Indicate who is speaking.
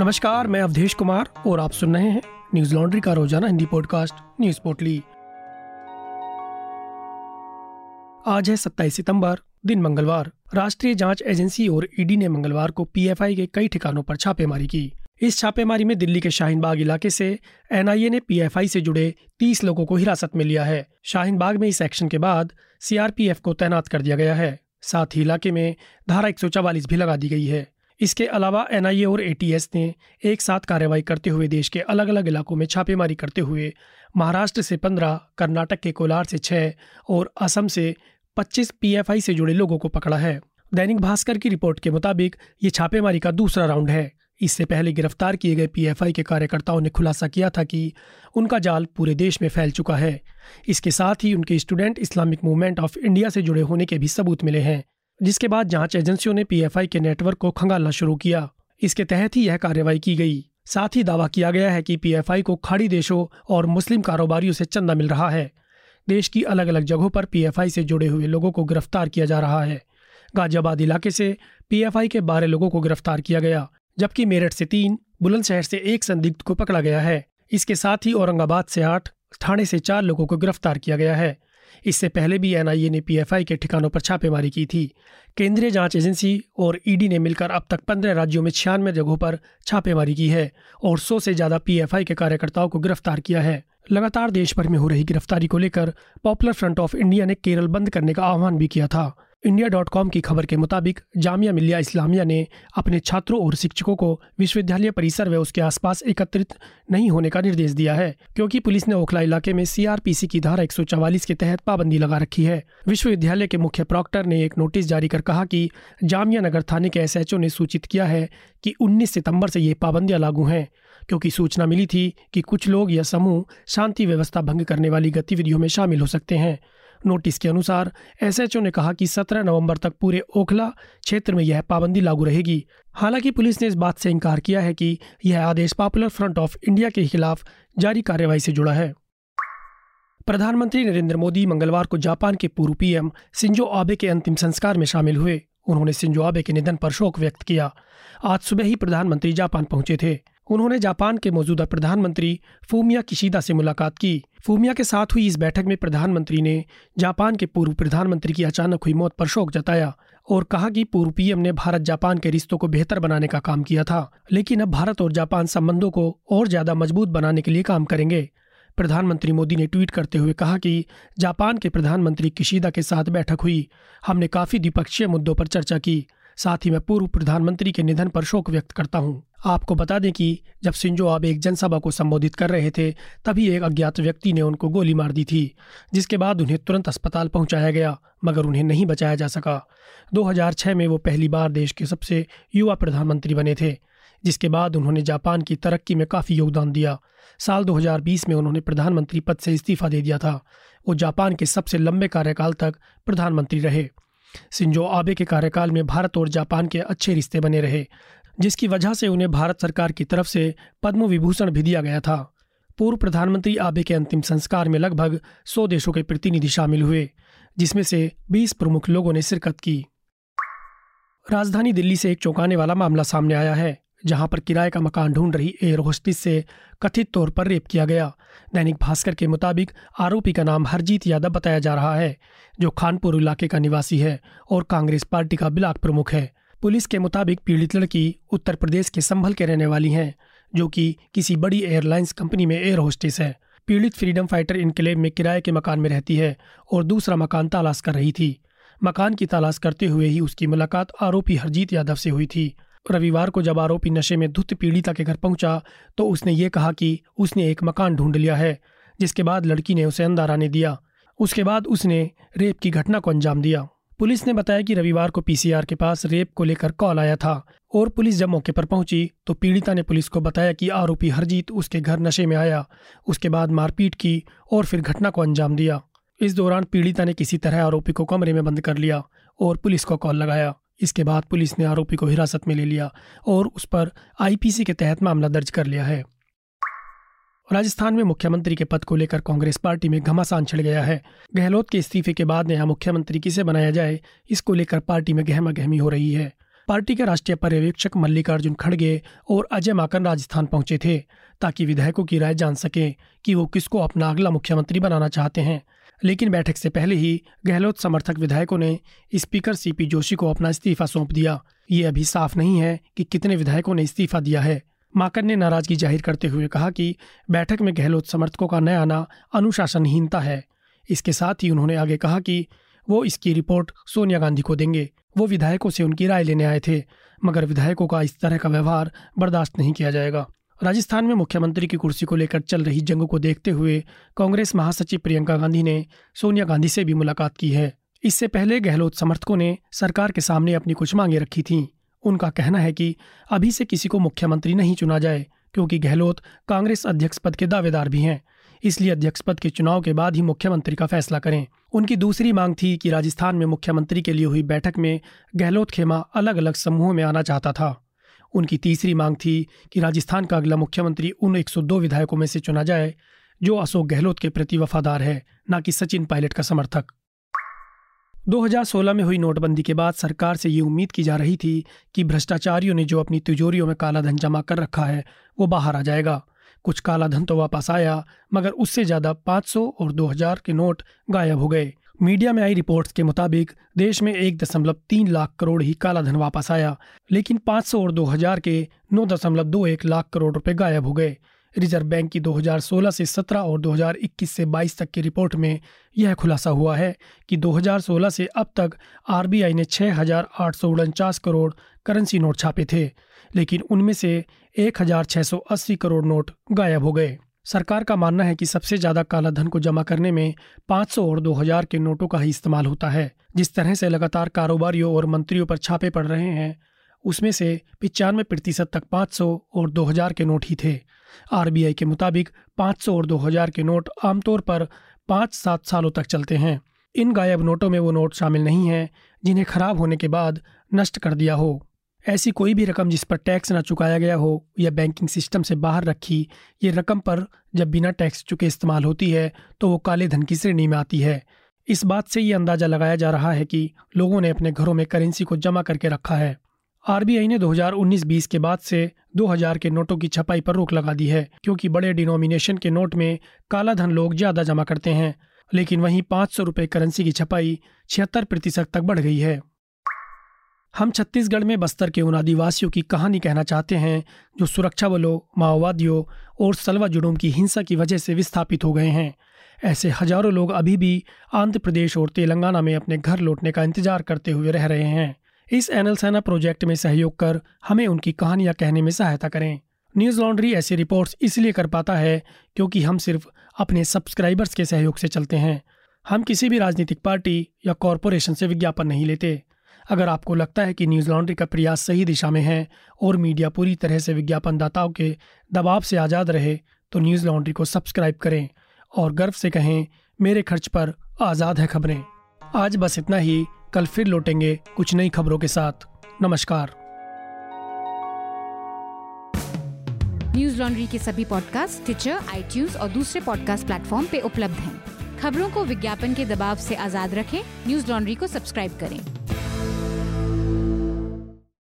Speaker 1: नमस्कार, मैं अवधेश कुमार और आप सुन रहे हैं न्यूज़ लॉन्ड्री का रोज़ाना हिंदी पॉडकास्ट न्यूज़ पोटली आज है 27 सितंबर, दिन मंगलवार। राष्ट्रीय जाँच एजेंसी और ईडी ने मंगलवार को पीएफआई के कई ठिकानों पर छापेमारी की। इस छापेमारी में दिल्ली के शाहीन बाग इलाके से एनआईए ने पीएफआई से जुड़े 30 लोगों को हिरासत में लिया है। शाहीन बाग में इस एक्शन के बाद सीआरपीएफ को तैनात कर दिया गया है। साथ ही इलाके में धारा एक भी लगा दी गई है। इसके अलावा एनआईए और एटीएस ने एक साथ कार्रवाई करते हुए देश के अलग अलग इलाकों में छापेमारी करते हुए महाराष्ट्र से पंद्रह, कर्नाटक के कोलार से छह और असम से पच्चीस पीएफआई से जुड़े लोगों को पकड़ा है। दैनिक भास्कर की रिपोर्ट के मुताबिक ये छापेमारी का दूसरा राउंड है। इससे पहले गिरफ़्तार किए गए पीएफआई के कार्यकर्ताओं ने खुलासा किया था कि उनका जाल पूरे देश में फैल चुका है। इसके साथ ही उनके Student Islamic Movement of India से जुड़े होने के भी सबूत मिले हैं। जिसके बाद जाँच एजेंसियों ने पीएफआई के नेटवर्क को खंगालना शुरू किया। इसके तहत ही यह कार्रवाई की गई। साथ ही दावा किया गया है कि पीएफआई को खाड़ी देशों और मुस्लिम कारोबारियों से चंदा मिल रहा है। देश की अलग अलग जगहों पर पीएफआई से जुड़े हुए लोगों को गिरफ़्तार किया जा रहा है। गाजियाबाद इलाके से पीएफआई के बारह लोगों को गिरफ़्तार किया गया, जबकि मेरठ से तीन, बुलंदशहर से एक संदिग्ध को पकड़ा गया है। इसके साथ ही औरंगाबाद से आठ थाने से चार लोगों को गिरफ़्तार किया गया है। इससे पहले भी एनआईए ने पीएफआई के ठिकानों पर छापेमारी की थी। केंद्रीय जाँच एजेंसी और ईडी ने मिलकर अब तक पंद्रह राज्यों में छियानवे जगहों पर छापेमारी की है और सौ से ज़्यादा पीएफआई के कार्यकर्ताओं को गिरफ़्तार किया है। लगातार देश भर में हो रही गिरफ्तारी को लेकर पॉपुलर फ्रंट ऑफ़ इंडिया ने केरल बंद करने का आह्वान भी किया था। इंडिया डॉट कॉम की खबर के मुताबिक जामिया मिलिया इस्लामिया ने अपने छात्रों और शिक्षकों को विश्वविद्यालय परिसर व उसके आसपास एकत्रित नहीं होने का निर्देश दिया है, क्योंकि पुलिस ने ओखला इलाके में सीआरपीसी की धारा एक के तहत पाबंदी लगा रखी है। विश्वविद्यालय के मुख्य प्रॉक्टर ने एक नोटिस जारी कर कहा कि जामिया नगर थाने के एसएचओ ने सूचित किया है कि 19 सितंबर से ये पाबंदियाँ लागू हैं, क्योंकि सूचना मिली थी कि कुछ लोग या समूह शांति व्यवस्था भंग करने वाली गतिविधियों में शामिल हो सकते हैं। नोटिस के अनुसार, एसएचओ ने कहा कि 17 नवंबर तक पूरे ओखला क्षेत्र में यह पाबंदी लागू रहेगी। हालाँकि पुलिस ने इस बात से इनकार किया है कि यह आदेश पॉपुलर फ्रंट ऑफ़ इंडिया के खिलाफ जारी कार्रवाई से जुड़ा है। प्रधानमंत्री नरेंद्र मोदी मंगलवार को जापान के पूर्व पीएम सिंजो आबे के अंतिम संस्कार में शामिल हुए। उन्होंने सिंजो आबे के निधन पर शोक व्यक्त किया। आज सुबह ही प्रधानमंत्री जापान पहुँचे थे। उन्होंने जापान के मौजूदा प्रधानमंत्री फूमिया किशीदा से मुलाकात की। फूमिया के साथ हुई इस बैठक में प्रधानमंत्री ने जापान के पूर्व प्रधानमंत्री की अचानक हुई मौत पर शोक जताया और कहा कि पूर्व पीएम ने भारत जापान के रिश्तों को बेहतर बनाने का काम किया था, लेकिन अब भारत और जापान संबंधों को और ज़्यादा मज़बूत बनाने के लिए काम करेंगे। प्रधानमंत्री मोदी ने ट्वीट करते हुए कहा कि जापान के प्रधानमंत्री किशीदा के साथ बैठक हुई। हमने काफ़ी द्विपक्षीय मुद्दों पर चर्चा की। साथ ही मैं पूर्व प्रधानमंत्री के निधन पर शोक व्यक्त करता हूँ। आपको बता दें कि जब सिंजो अब एक जनसभा को संबोधित कर रहे थे, तभी एक अज्ञात व्यक्ति ने उनको गोली मार दी थी, जिसके बाद उन्हें तुरंत अस्पताल पहुँचाया गया, मगर उन्हें नहीं बचाया जा सका। 2006 में वो पहली बार देश के सबसे युवा प्रधानमंत्री बने थे, जिसके बाद उन्होंने जापान की तरक्की में काफ़ी योगदान दिया। साल 2020 में उन्होंने प्रधानमंत्री पद से इस्तीफा दे दिया था। वो जापान के सबसे लंबे कार्यकाल तक प्रधानमंत्री रहे। सिंजो आबे के कार्यकाल में भारत और जापान के अच्छे रिश्ते बने रहे, जिसकी वजह से उन्हें भारत सरकार की तरफ़ से पद्म विभूषण भी दिया गया था। पूर्व प्रधानमंत्री आबे के अंतिम संस्कार में लगभग सौ देशों के प्रतिनिधि शामिल हुए, जिसमें से 20 प्रमुख लोगों ने शिरकत की। राजधानी दिल्ली से एक चौंकाने वाला मामला सामने आया है। जहाँ पर किराए का मकान ढूंढ रही एयर होस्टिस से कथित तौर पर रेप किया गया। दैनिक भास्कर के मुताबिक आरोपी का नाम हरजीत यादव बताया जा रहा है, जो खानपुर इलाके का निवासी है और कांग्रेस पार्टी का ब्लाक प्रमुख है। पुलिस के मुताबिक पीड़ित लड़की उत्तर प्रदेश के संभल के रहने वाली है, जो कि किसी बड़ी एयरलाइंस कंपनी में एयर होस्टिस है पीड़ित फ्रीडम फाइटर इनकलेब में किराए के मकान में रहती है और दूसरा मकान तलाश कर रही थी। मकान की तलाश करते हुए ही उसकी मुलाकात आरोपी हरजीत यादव से हुई थी। रविवार को जब आरोपी नशे में धुत पीड़िता के घर पहुँचा तो उसने ये कहा कि उसने एक मकान ढूंढ लिया है, जिसके बाद लड़की ने उसे अंदर आने दिया। उसके बाद उसने रेप की घटना को अंजाम दिया। पुलिस ने बताया कि रविवार को पीसीआर के पास रेप को लेकर कॉल आया था, और पुलिस जब मौके पर पहुँची तो पीड़िता ने पुलिस को बताया कि आरोपी हरजीत उसके घर नशे में आया, उसके बाद मारपीट की और फिर घटना को अंजाम दिया। इस दौरान पीड़िता ने किसी तरह आरोपी को कमरे में बंद कर लिया, और पुलिस को कॉल लगाया। इसके बाद पुलिस ने आरोपी को हिरासत में ले लिया और उस पर आईपीसी के तहत मामला दर्ज कर लिया है। राजस्थान में मुख्यमंत्री के पद को लेकर कांग्रेस पार्टी में घमासान छिड़ गया है। गहलोत के इस्तीफे के बाद नया मुख्यमंत्री किसे बनाया जाए, इसको लेकर पार्टी में गहमा गहमी हो रही है। पार्टी के राष्ट्रीय पर्यवेक्षक मल्लिकार्जुन खड़गे और अजय माकन राजस्थान पहुँचे थे, ताकि विधायकों की राय जान सके कि वो किसको अपना अगला मुख्यमंत्री बनाना चाहते हैं। लेकिन बैठक से पहले ही गहलोत समर्थक विधायकों ने स्पीकर सीपी जोशी को अपना इस्तीफा सौंप दिया। ये अभी साफ़ नहीं है कि कितने विधायकों ने इस्तीफा दिया है। माकन ने नाराज़गी ज़ाहिर करते हुए कहा कि बैठक में गहलोत समर्थकों का नया आना अनुशासनहीनता है। इसके साथ ही उन्होंने आगे कहा कि वो इसकी रिपोर्ट सोनिया गांधी को देंगे। वो विधायकों से उनकी राय लेने आए थे, मगर विधायकों का इस तरह का व्यवहार बर्दाश्त नहीं किया जाएगा। राजस्थान में मुख्यमंत्री की कुर्सी को लेकर चल रही जंग को देखते हुए कांग्रेस महासचिव प्रियंका गांधी ने सोनिया गांधी से भी मुलाकात की है। इससे पहले गहलोत समर्थकों ने सरकार के सामने अपनी कुछ मांगे रखी थीं। उनका कहना है कि अभी से किसी को मुख्यमंत्री नहीं चुना जाए, क्योंकि गहलोत कांग्रेस अध्यक्ष पद के दावेदार भी हैं। इसलिए अध्यक्ष पद के चुनाव के बाद ही मुख्यमंत्री का फैसला करें। उनकी दूसरी मांग थी कि राजस्थान में मुख्यमंत्री के लिए हुई बैठक में गहलोत खेमा अलग अलग समूहों में आना चाहता था। उनकी तीसरी मांग थी कि राजस्थान का अगला मुख्यमंत्री उन 102 विधायकों में से चुना जाए, जो अशोक गहलोत के प्रति वफादार है, न कि सचिन पायलट का समर्थक। 2016 में हुई नोटबंदी के बाद सरकार से ये उम्मीद की जा रही थी कि भ्रष्टाचारियों ने जो अपनी तिजोरियों में काला धन जमा कर रखा है, वो बाहर आ जाएगा। कुछ काला धन तो वापस आया, मगर उससे ज़्यादा 500 और 2000 के नोट गायब हो गए। मीडिया में आई रिपोर्ट्स के मुताबिक, देश में एक दशमलव तीन लाख करोड़ ही काला धन वापस आया, लेकिन 500 और 2000 के नौ दशमलव दो एक लाख करोड़ रुपए गायब हो गए। रिज़र्व बैंक की 2016 से 17 और 2021 से 22 तक की रिपोर्ट में यह खुलासा हुआ है कि 2016 से अब तक आरबीआई ने छः हज़ार आठ सौ उनचास करोड़ करेंसी नोट छापे थे, लेकिन उनमें से 1680 करोड़ नोट गायब हो गए। सरकार का मानना है कि सबसे ज़्यादा काला धन को जमा करने में 500 और 2000 के नोटों का ही इस्तेमाल होता है। जिस तरह से लगातार कारोबारियों और मंत्रियों पर छापे पड़ रहे हैं, उसमें से पिचानवे प्रतिशत तक 500 और 2000 के नोट ही थे। आरबीआई के मुताबिक 500 और 2000 के नोट आमतौर पर पाँच सात सालों तक चलते हैं। इन गायब नोटों में वो नोट शामिल नहीं हैं जिन्हें खराब होने के बाद नष्ट कर दिया हो। ऐसी कोई भी रकम जिस पर टैक्स न चुकाया गया हो या बैंकिंग सिस्टम से बाहर रखी, ये रकम पर जब बिना टैक्स चुके इस्तेमाल होती है तो वो काले धन की श्रेणी में आती है। इस बात से ये अंदाज़ा लगाया जा रहा है कि लोगों ने अपने घरों में करेंसी को जमा करके रखा है। आरबीआई ने 2019-20 के बाद से 2000 के नोटों की छपाई पर रोक लगा दी है, क्योंकि बड़े डिनोमिनेशन के नोट में काला धन लोग ज़्यादा जमा करते हैं, लेकिन वहीं पाँच सौ रुपये करेंसी की छपाई छिहत्तर प्रतिशत तक बढ़ गई है। हम छत्तीसगढ़ में बस्तर के उन आदिवासियों की कहानी कहना चाहते हैं, जो सुरक्षा बलों माओवादियों और सलवा जुड़ूम की हिंसा की वजह से विस्थापित हो गए हैं। ऐसे हज़ारों लोग अभी भी आंध्र प्रदेश और तेलंगाना में अपने घर लौटने का इंतज़ार करते हुए रह रहे हैं। इस एनएल सेना प्रोजेक्ट में सहयोग कर हमें उनकी कहानियाँ कहने में सहायता करें। न्यूज़ लॉन्ड्री ऐसी रिपोर्ट्स इसलिए कर पाता है क्योंकि हम सिर्फ़ अपने सब्सक्राइबर्स के सहयोग से चलते हैं। हम किसी भी राजनीतिक पार्टी या कॉरपोरेशन से विज्ञापन नहीं लेते। अगर आपको लगता है कि न्यूज़ लॉन्ड्री का प्रयास सही दिशा में है और मीडिया पूरी तरह से विज्ञापन दाताओं के दबाव से आज़ाद रहे तो न्यूज़ लॉन्ड्री को सब्सक्राइब करें और गर्व से कहें, मेरे खर्च पर आज़ाद है खबरें। आज बस इतना ही, कल फिर लौटेंगे कुछ नई खबरों के साथ। नमस्कार।
Speaker 2: न्यूज़ लॉन्ड्री के सभी पॉडकास्ट ट्विटर आई और दूसरे पॉडकास्ट प्लेटफॉर्म पे उपलब्ध हैं। खबरों को विज्ञापन के दबाव से आज़ाद रखें, न्यूज़ लॉन्ड्री को सब्सक्राइब करें।